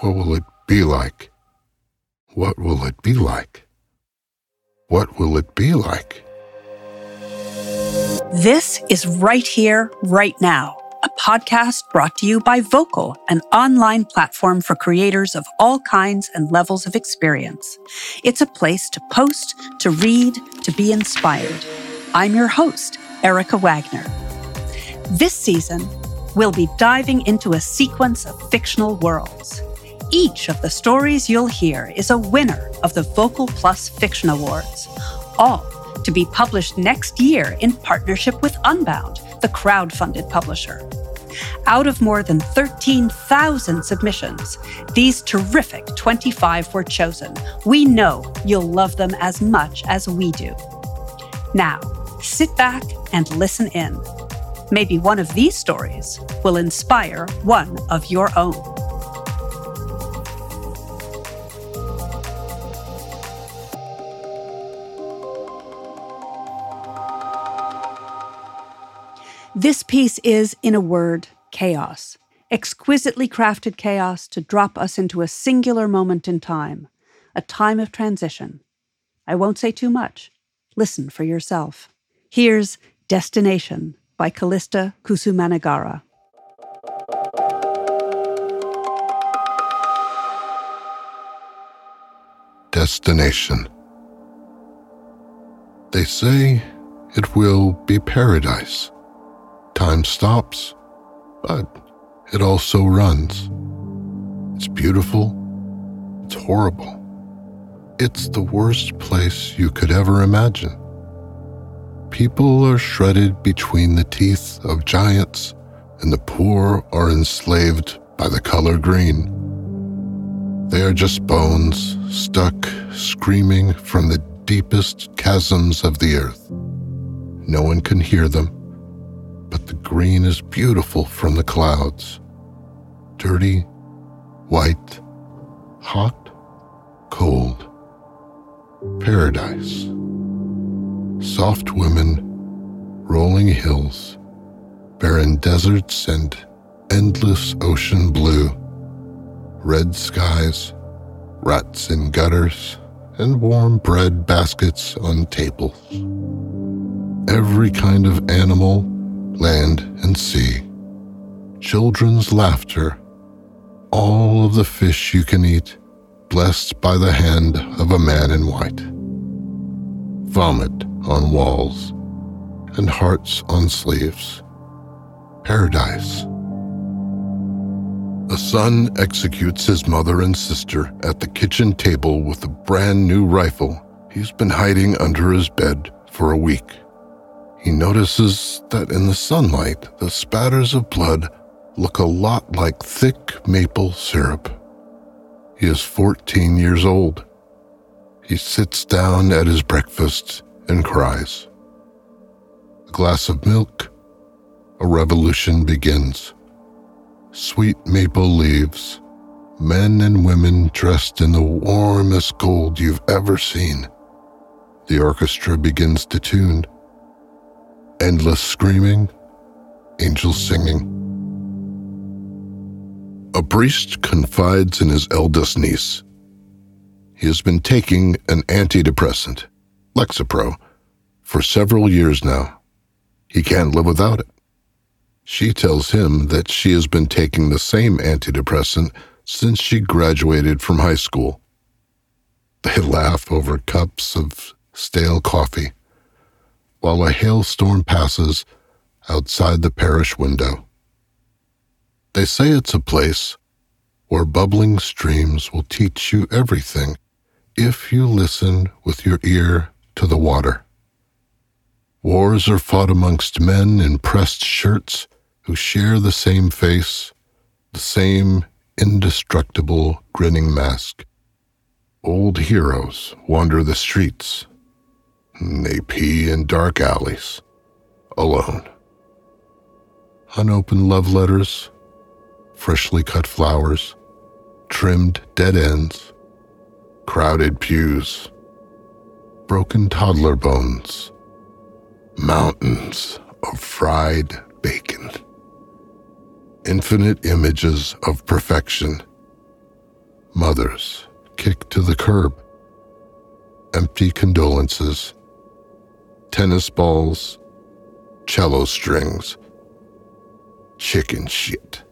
What will it be like? What will it be like? What will it be like? This is Write Here, Write Now, a podcast brought to you by Vocal, an online platform for creators of all kinds and levels of experience. It's a place to post, to read, to be inspired. I'm your host, Erica Wagner. This season, we'll be diving into a sequence of fictional worlds. Each of the stories you'll hear is a winner of the Vocal Plus Fiction Awards, all to be published next year in partnership with Unbound, the crowd-funded publisher. Out of more than 13,000 submissions, these terrific 25 were chosen. We know you'll love them as much as we do. Now, sit back and listen in. Maybe one of these stories will inspire one of your own. This piece is, in a word, chaos. Exquisitely crafted chaos to drop us into a singular moment in time, a time of transition. I won't say too much. Listen for yourself. Here's Destination by Kallista Kusumanegara. Destination. They say it will be paradise. Time stops, but it also runs. It's beautiful. It's horrible. It's the worst place you could ever imagine. People are shredded between the teeth of giants, and the poor are enslaved by the color green. They are just bones stuck screaming from the deepest chasms of the earth. No one can hear them, but the green is beautiful from the clouds. Dirty, white, hot, cold. Paradise. Soft women, rolling hills, barren deserts, and endless ocean blue. Red skies, rats in gutters, and warm bread baskets on tables. Every kind of animal, land, and sea. Children's laughter. All of the fish you can eat, blessed by the hand of a man in white. Vomit on walls and hearts on sleeves. Paradise. A son executes his mother and sister at the kitchen table with a brand new rifle he's been hiding under his bed for a week. He notices that in the sunlight, the spatters of blood look a lot like thick maple syrup. He is 14 years old. He sits down at his breakfast and cries. A glass of milk, a revolution begins. Sweet maple leaves, men and women dressed in the warmest gold you've ever seen. The orchestra begins to tune. Endless screaming, angels singing. A priest confides in his eldest niece. He has been taking an antidepressant, Lexapro, for several years now. He can't live without it. She tells him that she has been taking the same antidepressant since she graduated from high school. They laugh over cups of stale coffee while a hailstorm passes outside the parish window. They say it's a place where bubbling streams will teach you everything if you listen with your ear to the water. Wars are fought amongst men in pressed shirts who share the same face, the same indestructible grinning mask. Old heroes wander the streets. They pee in dark alleys, alone. Unopened love letters, freshly cut flowers, trimmed dead ends, crowded pews, broken toddler bones, mountains of fried bacon. Infinite images of perfection. Mothers kicked to the curb. Empty condolences. Tennis balls. Cello strings. Chicken shit.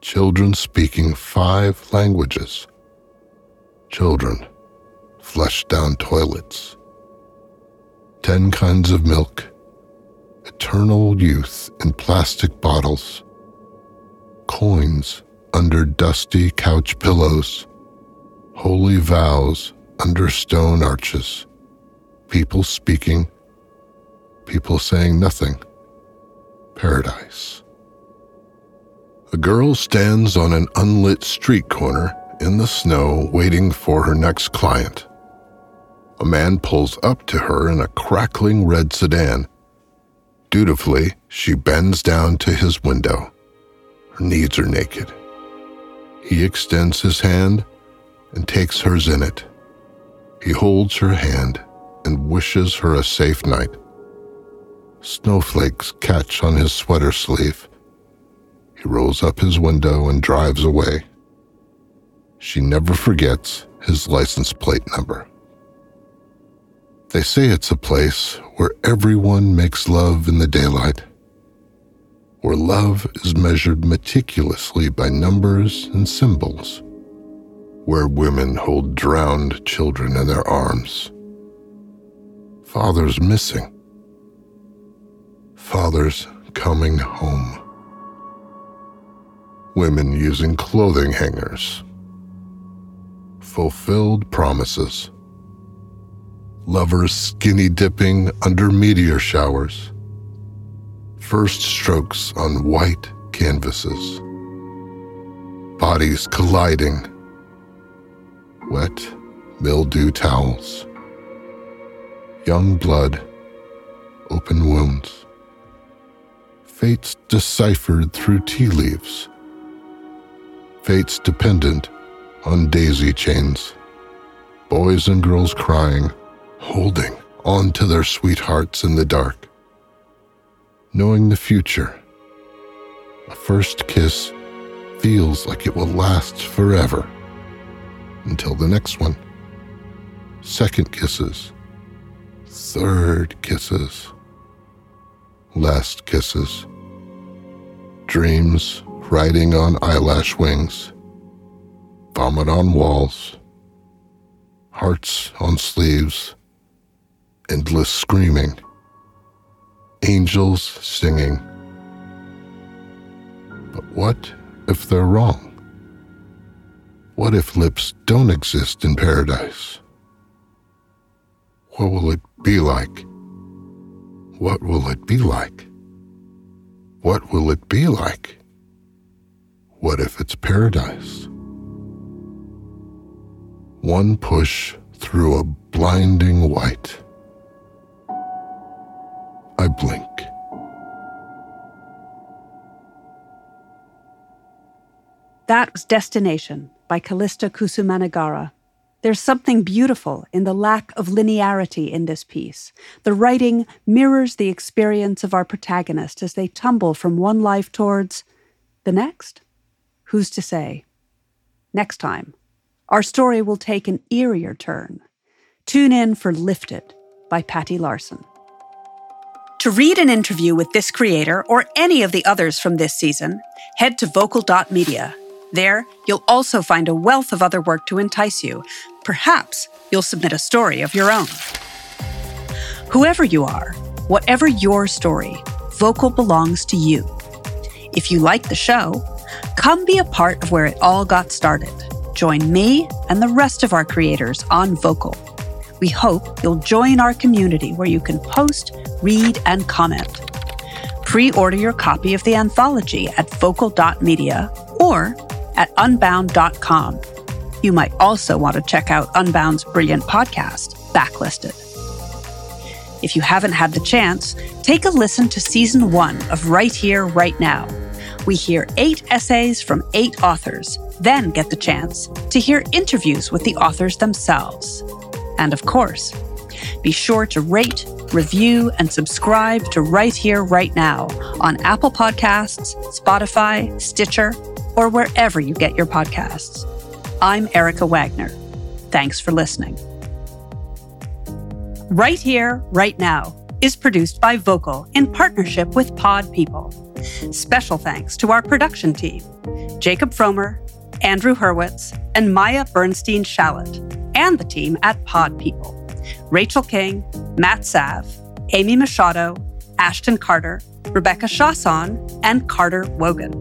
Children speaking five languages. Children flush down toilets. Ten kinds of milk. Eternal youth in plastic bottles. Coins under dusty couch pillows. Holy vows under stone arches. People speaking. People saying nothing. Paradise. A girl stands on an unlit street corner in the snow waiting for her next client. A man pulls up to her in a crackling red sedan. Dutifully, she bends down to his window. Her knees are naked. He extends his hand and takes hers in it. He holds her hand and wishes her a safe night. Snowflakes catch on his sweater sleeve. He rolls up his window and drives away. She never forgets his license plate number. They say it's a place where everyone makes love in the daylight, where love is measured meticulously by numbers and symbols, where women hold drowned children in their arms, fathers missing, fathers coming home, women using clothing hangers, fulfilled promises lovers skinny dipping under meteor showers, first strokes on white canvases, bodies colliding, wet mildew towels, young blood, open wounds, fates deciphered through tea leaves, fates dependent on daisy chains, boys and girls crying holding on to their sweethearts in the dark, knowing the future. A first kiss feels like it will last forever until the next one. Second kisses, third kisses, last kisses, dreams riding on eyelash wings, vomit on walls, hearts on sleeves endless screaming, angels singing. But what if they're wrong? What if lips don't exist in paradise? What will it be like? What will it be like? What will it be like? What if it's paradise? One push through a blinding white. That was Destination by Kallista Kusumanegara. There's something beautiful in the lack of linearity in this piece. The writing mirrors the experience of our protagonist as they tumble from one life towards the next. Who's to say? Next time, our story will take an eerier turn. Tune in for Lifted by Patty Larson. To read an interview with this creator or any of the others from this season, head to vocal.media. There, you'll also find a wealth of other work to entice you. Perhaps you'll submit a story of your own. Whoever you are, whatever your story, Vocal belongs to you. If you like the show, come be a part of where it all got started. Join me and the rest of our creators on Vocal. We hope you'll join our community where you can post, read, and comment. Pre order your copy of the anthology at vocal.media or at unbound.com. You might also want to check out Unbound's brilliant podcast, Backlisted. If you haven't had the chance, take a listen to season one of Write Here, Write Now. We hear eight essays from eight authors, then get the chance to hear interviews with the authors themselves. And of course, be sure to rate, review, and subscribe to Write Here, Write Now on Apple Podcasts, Spotify, Stitcher, or wherever you get your podcasts. I'm Erica Wagner. Thanks for listening. Write Here, Write Now is produced by Vocal in partnership with Pod People. Special thanks to our production team Jacob Fromer, Andrew Hurwitz, and Maya Bernstein Shallett, and the team at Pod People Rachel King, Matt Sav, Amy Machado, Ashton Carter, Rebecca Chausson, and Carter Wogan.